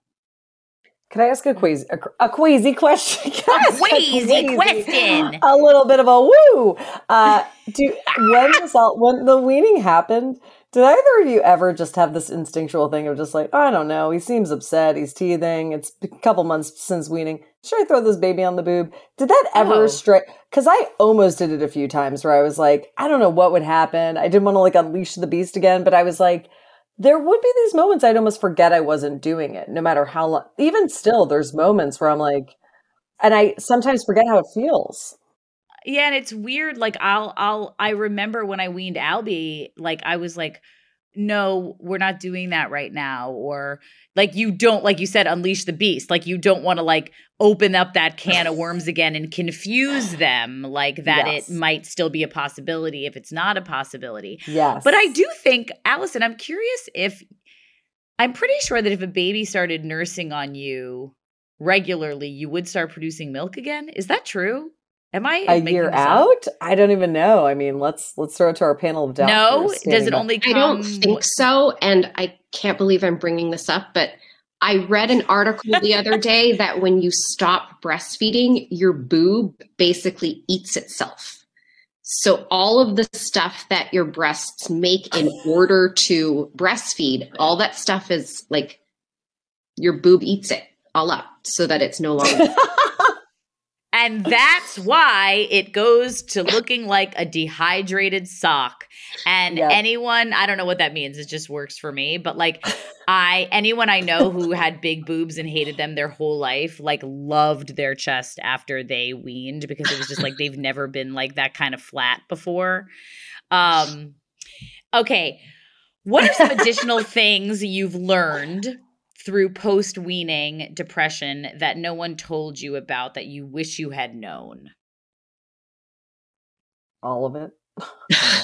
*laughs* Can I ask a queasy, a, a queasy question? a queasy question. A little bit of a woo. Uh, do when this all, when the weaning happened, did either of you ever just have this instinctual thing of just like, I don't know, he seems upset, he's teething, it's a couple months since weaning. Should I throw this baby on the boob? Did that ever oh. strike? Because I almost did it a few times where I was like, I don't know what would happen. I didn't want to like unleash the beast again, but I was like, there would be these moments I'd almost forget I wasn't doing it, no matter how long. Even still, there's moments where I'm like, and I sometimes forget how it feels. Yeah, and it's weird. Like I'll I'll I remember when I weaned Albie, like I was like, no, we're not doing that right now. Or like you don't, like you said, unleash the beast. Like you don't want to like open up that can of worms *laughs* again and confuse them like that yes. it might still be a possibility if it's not a possibility. Yes. But I do think, Allison, I'm curious if I'm pretty sure that if a baby started nursing on you regularly, you would start producing milk again. Is that true? Am I a year out? Up? I don't even know. I mean, let's let's throw it to our panel of doubters. No, does it only? Come... I don't think so, and I can't believe I'm bringing this up, but I read an article the other *laughs* day that when you stop breastfeeding, your boob basically eats itself. So all of the stuff that your breasts make in order to breastfeed, all that stuff is like your boob eats it all up so that it's no longer *laughs* And that's why it goes to looking like a dehydrated sock. And yep. anyone, I don't know what that means. It just works for me. But like, I, anyone I know who had big boobs and hated them their whole life, like, loved their chest after they weaned because it was just like they've never been like that kind of flat before. Um, okay. What are some additional *laughs* things you've learned through post weaning depression that no one told you about that you wish you had known? All of it. *laughs*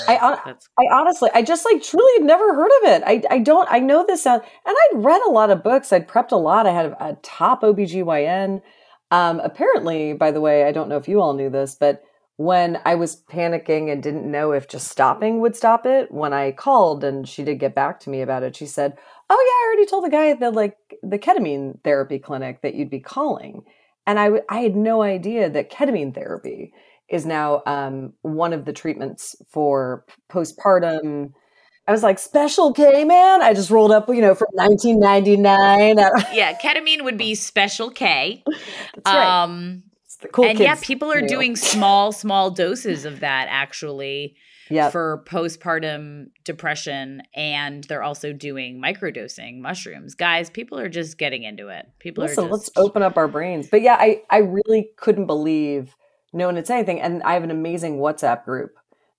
I, I honestly, I just like truly had never heard of it. I, I don't, I know this sound, and I'd read a lot of books. I'd prepped a lot. I had a, a top OBGYN. Um, apparently, by the way, I don't know if you all knew this, but when I was panicking and didn't know if just stopping would stop it, when I called and she did get back to me about it, she said, oh yeah, I already told the guy at the like the ketamine therapy clinic that you'd be calling, and I I had no idea that ketamine therapy is now um, one of the treatments for postpartum. I was like, Special K, man. I just rolled up, you know, from 1999. *laughs* yeah, ketamine would be Special K. That's right. Um, cool and yeah, people are doing small, small doses of that actually yep. for postpartum depression and they're also doing microdosing mushrooms. Guys, people are just getting into it. People Listen, are just... let's open up our brains. But yeah, I I really couldn't believe no one had said anything and I have an amazing WhatsApp group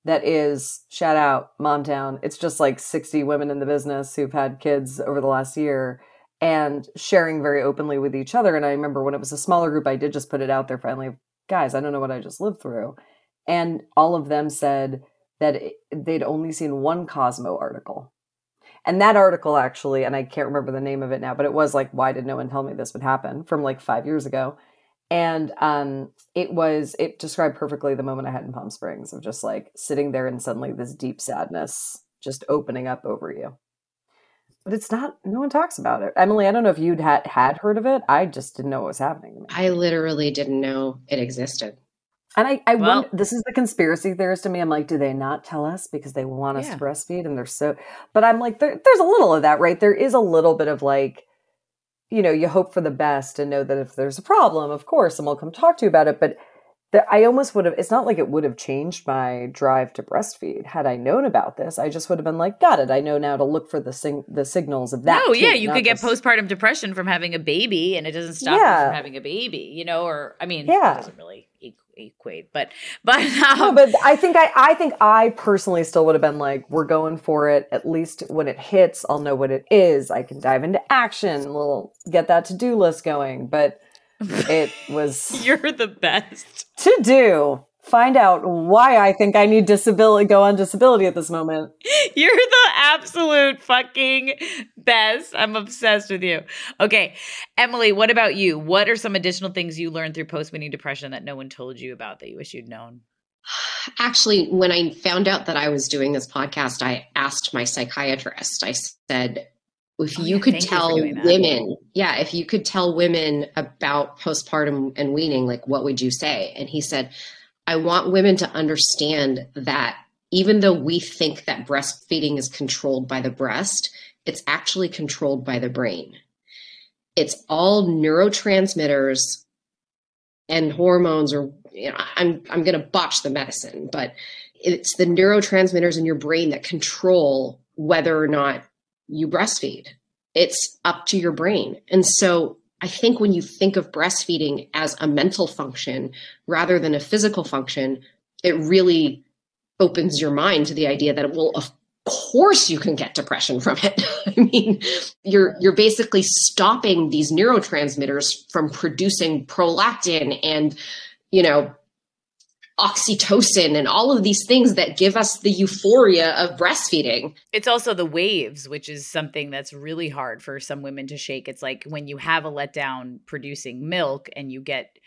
that is shout out Momtown. It's just like 60 women in the business who've had kids over the last year and sharing very openly with each other. And I remember when it was a smaller group, I did just put it out there finally, guys, I don't know what I just lived through. And all of them said, that they'd only seen one Cosmo article. And that article actually, and I can't remember the name of it now, but it was like, why did no one tell me this would happen from like five years ago? And um, it was, it described perfectly the moment I had in Palm Springs of just like sitting there and suddenly this deep sadness just opening up over you. But it's not, no one talks about it. Emily, I don't know if you'd had, had heard of it. I just didn't know what was happening. I literally didn't know it existed. And I, I well, wonder, this is the conspiracy theorist to me. I'm like, do they not tell us because they want us yeah. to breastfeed? And they're so, but I'm like, there, there's a little of that, right? There is a little bit of like, you know, you hope for the best and know that if there's a problem, of course, someone will come talk to you about it. But the, I almost would have, it's not like it would have changed my drive to breastfeed had I known about this. I just would have been like, got it. I know now to look for the sing, the signals of that. Oh, yeah. You could get postpartum depression from having a baby and it doesn't stop yeah. you from having a baby, you know, or I mean, yeah. it doesn't really equate. But *laughs* but um, no, but I think I I think I personally still would have been like, we're going for it. At least when it hits, I'll know what it is. I can dive into action. We'll get that to do list going. But *laughs* it was you're the best to do find out why I think I need disability go on disability at this moment. *laughs* You're the absolute fucking best. I'm obsessed with you. Okay. Emily, what about you? What are some additional things you learned through post-weaning depression that no one told you about that you wish you'd known? *sighs* Actually, when I found out that I was doing this podcast, I asked my psychiatrist. I said, if oh, you yeah, could tell you women, yeah, if you could tell women about postpartum and weaning, like what would you say? And he said, I want women to understand that even though we think that breastfeeding is controlled by the breast, it's actually controlled by the brain. It's all neurotransmitters and hormones or you know, I'm I'm going to botch the medicine, but it's the neurotransmitters in your brain that control whether or not you breastfeed. It's up to your brain. And so I think when you think of breastfeeding as a mental function rather than a physical function, it really opens your mind to the idea that, well, of course you can get depression from it. *laughs* I mean, you're you're basically stopping these neurotransmitters from producing prolactin and, you know, oxytocin and all of these things that give us the euphoria of breastfeeding. It's also the waves, which is something that's really hard for some women to shake. It's like when you have a letdown producing milk and you get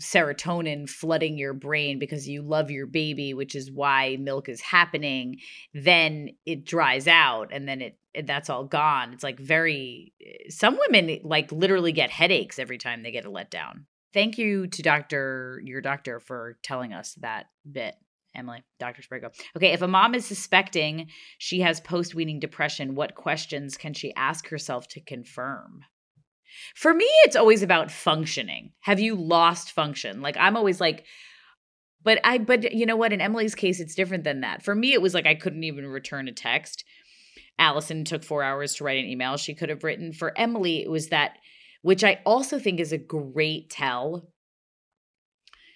serotonin flooding your brain because you love your baby, which is why milk is happening, then it dries out and then it that's all gone. It's like very some women like literally get headaches every time they get a letdown. Thank you to Dr. your doctor for telling us that bit. Emily, Dr. Sprago. Okay, if a mom is suspecting she has post weaning depression, what questions can she ask herself to confirm? For me, it's always about functioning. Have you lost function? Like, I'm always like, but I, but you know what? In Emily's case, it's different than that. For me, it was like I couldn't even return a text. Allison took four hours to write an email she could have written. For Emily, it was that which I also think is a great tell.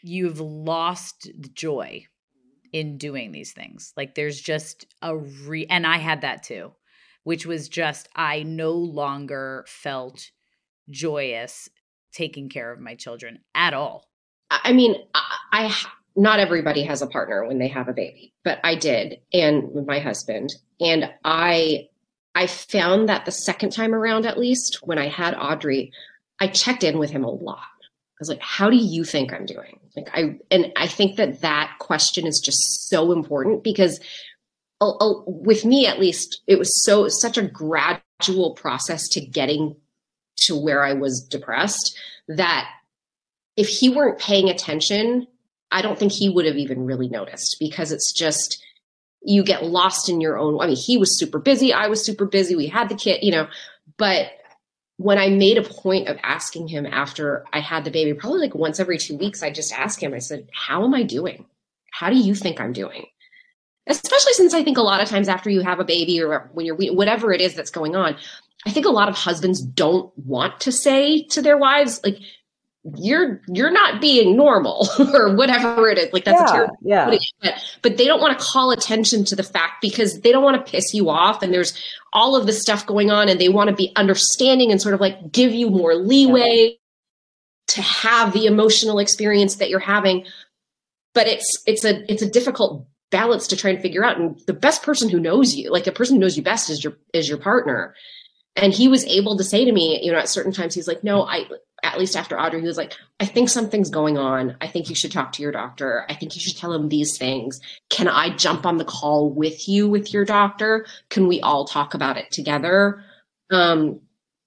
You've lost the joy in doing these things. Like there's just a re and I had that too, which was just I no longer felt joyous taking care of my children at all. I mean, I, I not everybody has a partner when they have a baby, but I did and my husband and I I found that the second time around, at least when I had Audrey, I checked in with him a lot. I was like, how do you think I'm doing? Like, I, and I think that that question is just so important because with me, at least, it was so, such a gradual process to getting to where I was depressed that if he weren't paying attention, I don't think he would have even really noticed because it's just, you get lost in your own. I mean, he was super busy. I was super busy. We had the kid, you know, but when I made a point of asking him after I had the baby, probably like once every two weeks, I just ask him, I said, How am I doing? How do you think I'm doing? Especially since I think a lot of times after you have a baby or when you're whatever it is that's going on, I think a lot of husbands don't want to say to their wives, like, you're you're not being normal *laughs* or whatever it is like that's yeah, a terrible yeah. but, but they don't want to call attention to the fact because they don't want to piss you off and there's all of this stuff going on and they want to be understanding and sort of like give you more leeway yeah. to have the emotional experience that you're having but it's it's a it's a difficult balance to try and figure out and the best person who knows you like the person who knows you best is your is your partner and he was able to say to me you know at certain times he's like no i at least after Audrey, he was like, I think something's going on. I think you should talk to your doctor. I think you should tell him these things. Can I jump on the call with you with your doctor? Can we all talk about it together? Um,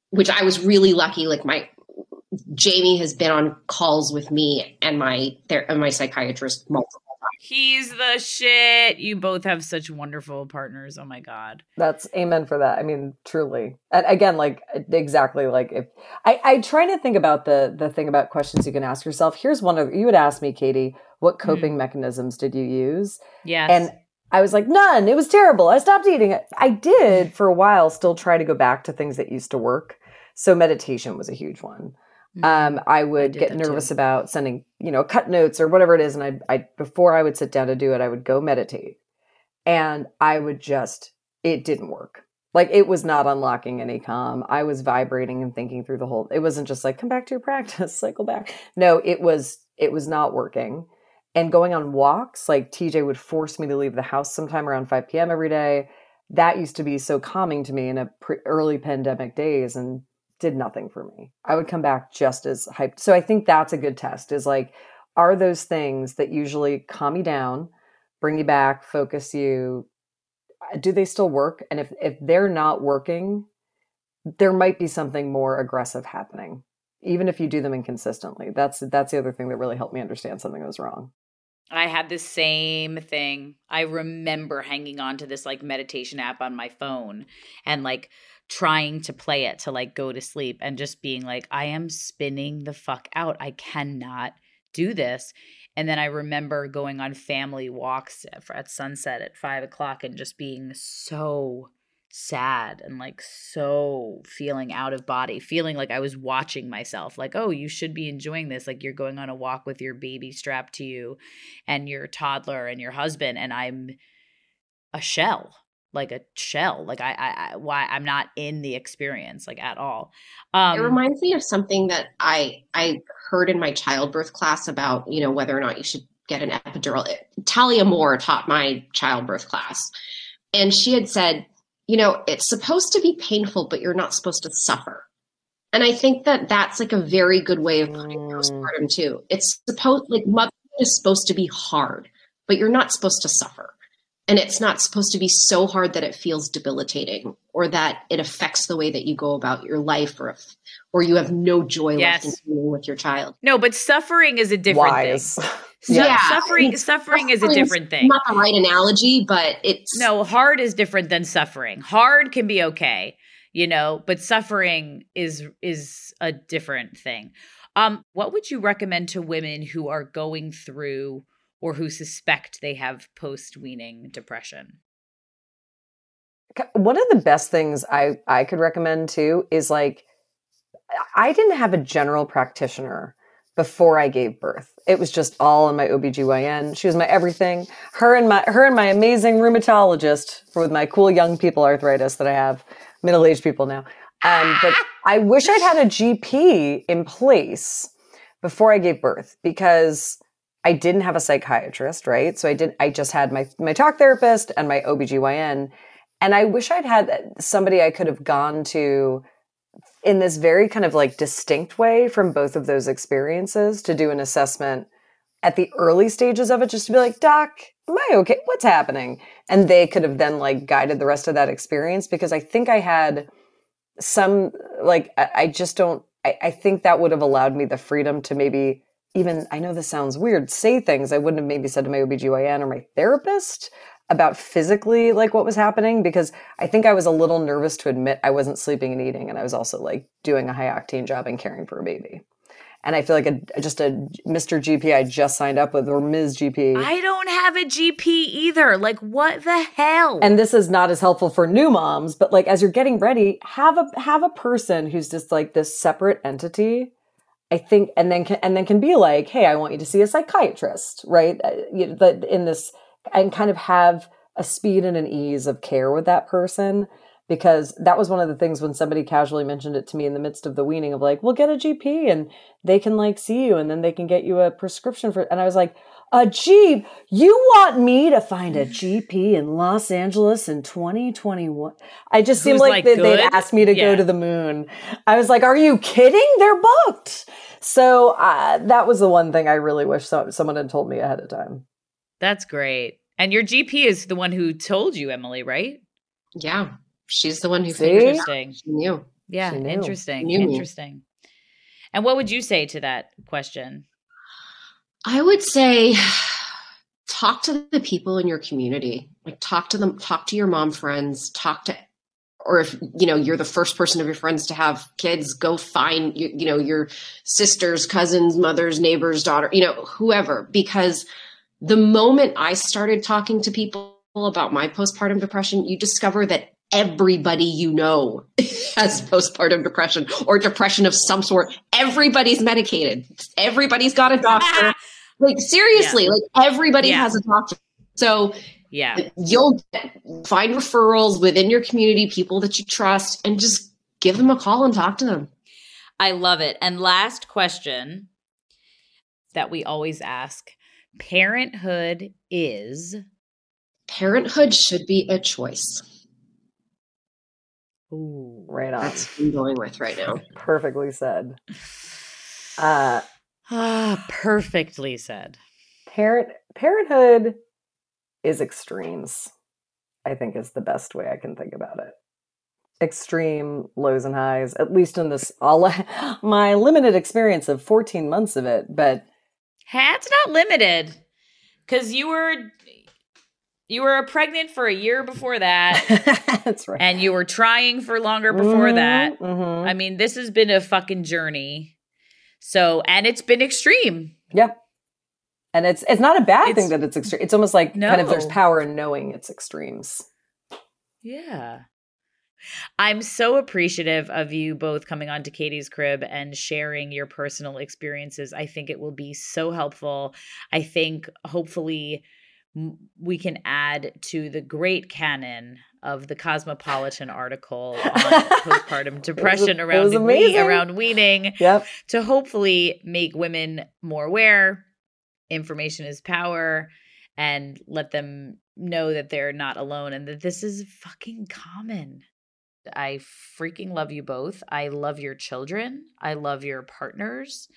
which I was really lucky. Like my Jamie has been on calls with me and my ther- and my psychiatrist multiple He's the shit. You both have such wonderful partners. Oh my god. That's amen for that. I mean, truly. And again, like exactly like if I I try to think about the the thing about questions you can ask yourself. Here's one of you would ask me, Katie, what mm-hmm. coping mm-hmm. mechanisms did you use? Yes. And I was like, none. It was terrible. I stopped eating it. I did for a while still try to go back to things that used to work. So meditation was a huge one. Um, I would did get nervous too. about sending, you know, cut notes or whatever it is. And I, I, before I would sit down to do it, I would go meditate and I would just, it didn't work. Like it was not unlocking any calm. I was vibrating and thinking through the whole, it wasn't just like, come back to your *laughs* practice, cycle back. No, it was, it was not working. And going on walks, like TJ would force me to leave the house sometime around 5 p.m. every day. That used to be so calming to me in a pre- early pandemic days and did nothing for me. I would come back just as hyped. So I think that's a good test is like, are those things that usually calm you down, bring you back, focus you, uh, do they still work? And if, if they're not working, there might be something more aggressive happening, even if you do them inconsistently. That's that's the other thing that really helped me understand something was wrong. I had the same thing. I remember hanging on to this like meditation app on my phone and like trying to play it to like go to sleep and just being like, I am spinning the fuck out. I cannot do this. And then I remember going on family walks at, sunset at five o'clock and just being so sad and like so feeling out of body, feeling like I was watching myself, like, oh, you should be enjoying this. Like you're going on a walk with your baby strapped to you and your toddler and your husband, and I'm a shell, like a shell. Like I, I, I why I'm not in the experience like at all. Um, it reminds me of something that I I heard in my childbirth class about you know whether or not you should get an epidural. Talia Moore taught my childbirth class, and she had said, you know, it's supposed to be painful, but you're not supposed to suffer. And I think that that's like a very good way of putting Mm. postpartum too. It's supposed like motherhood is supposed to be hard, but you're not supposed to suffer. And it's not supposed to be so hard that it feels debilitating or that it affects the way that you go about your life or if, or you have no joy left in Yes. being with your child. no, but suffering is a different Wise. thing. Su- *laughs* Yeah. suffering, It's- suffering is a different thing. Not the right analogy, but it's No, hard is different than suffering. Hard can be okay, you know, but suffering is is a different thing. Um, what would you recommend to women who are going through or who suspect they have post weaning depression? one of the best things I I could recommend too is like I didn't have a general practitioner before I gave birth. It was just all in my OBGYN. She was my everything. Her and my her and my amazing rheumatologist for with my cool young people arthritis that I have, middle-aged people now. Um, but *laughs* I wish I'd had a GP in place before I gave birth because I didn't have a psychiatrist, right? So I did I just had my my talk therapist and my OBGYN and I wish I'd had somebody I could have gone to in this very kind of like distinct way from both of those experiences to do an assessment at the early stages of it, just to be like, Doc, am I okay? What's happening? And they could have then like guided the rest of that experience because I think I had some, like, I, I just don't, I, I think that would have allowed me the freedom to maybe even, I know this sounds weird, say things I wouldn't have maybe said to my OBGYN or my therapist about physically like what was happening because I think I was a little nervous to admit I wasn't sleeping and eating and I was also like doing a high octane job and caring for a baby. And I feel like a, just a Mr. GP I just signed up with or Ms. GP. I don't have a GP either. Like, what the hell? and this is not as helpful for new moms, but like as you're getting ready, have a have a person who's just like this separate entity. I think, and then can, and then can be like, hey, I want you to see a psychiatrist, right? Uh, you know, that in this and kind of have a speed and an ease of care with that person because that was one of the things when somebody casually mentioned it to me in the midst of the weaning of like, well, get a GP and they can like see you and then they can get you a prescription for. And I was like, a Jeep? You want me to find a GP in Los Angeles in 2021? I just seemed Who's, like, like, they, they'd asked me to Yeah. go to the moon. I was like, are you kidding? They're booked. So uh, that was the one thing I really wish so- someone had told me ahead of time. That's great. And your GP is the one who told you, Emily, right? yeah. She's the one who See? figured. Interesting. She knew. Yeah, She knew. interesting. Knew me. Interesting. And what would you say to that question? I would say talk to the people in your community. Like talk to them, talk to your mom friends, talk to or if you know you're the first person of your friends to have kids, go find you, you know your sisters, cousins, mothers, neighbors, daughter, you know, whoever because the moment I started talking to people about my postpartum depression, you discover that everybody you know *laughs* has postpartum depression or depression of some sort. Everybody's medicated. Everybody's got a doctor. *laughs* like seriously, yeah. like everybody yeah. has a doctor. So yeah, you'll find referrals within your community, people that you trust, and just give them a call and talk to them. I love it. And last question that we always ask parenthood is parenthood should be a choice. Ooh, right on. That's what I'm going with right now. Perfectly said. Uh, ah, perfectly said. Parent parenthood is extremes. I think is the best way I can think about it. Extreme lows and highs, at least in this all *laughs* my limited experience of 14 months of it, but it's not limited because you were you were pregnant for a year before that. *laughs* That's right. And you were trying for longer before mm-hmm, that. Mm-hmm. I mean, this has been a fucking journey. So, and it's been extreme. Yeah. And it's it's not a bad it's, thing that it's extreme. It's almost like no. kind of there's power in knowing it's extremes. Yeah. I'm so appreciative of you both coming on to Katie's crib and sharing your personal experiences. I think it will be so helpful. I think hopefully we can add to the great canon of the Cosmopolitan article *laughs* on postpartum depression around we- around weaning yep. to hopefully make women more aware. Information is power, and let them know that they're not alone and that this is fucking common. I freaking love you both. I love your children. I love your partners.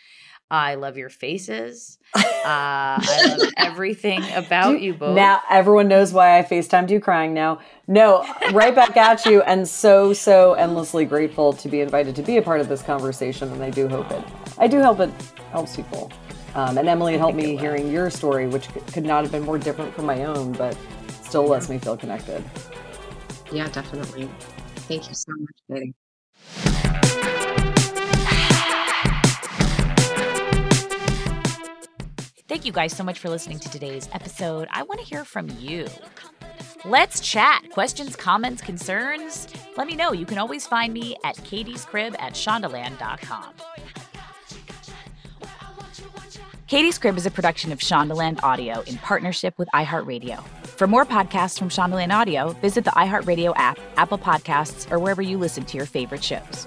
I love your faces. *laughs* Uh, I love everything about you, you both. Now everyone knows why I FaceTimed you crying now. No, right back at you, and so, so endlessly grateful to be invited to be a part of this conversation. And I do hope it, I do hope it helps people. Um, and Emily helped me hearing your story, which could not have been more different from my own, but still lets me feel connected. Yeah, definitely. Thank you so much, Betty. Thank you guys so much for listening to today's episode. I want to hear from you. Let's chat. Questions, comments, concerns? Let me know. You can always find me at Katie's Crib at Shondaland.com. Katie's Crib is a production of Shondaland Audio in partnership with iHeartRadio. For more podcasts from Shondaland Audio, visit the iHeartRadio app, Apple Podcasts, or wherever you listen to your favorite shows.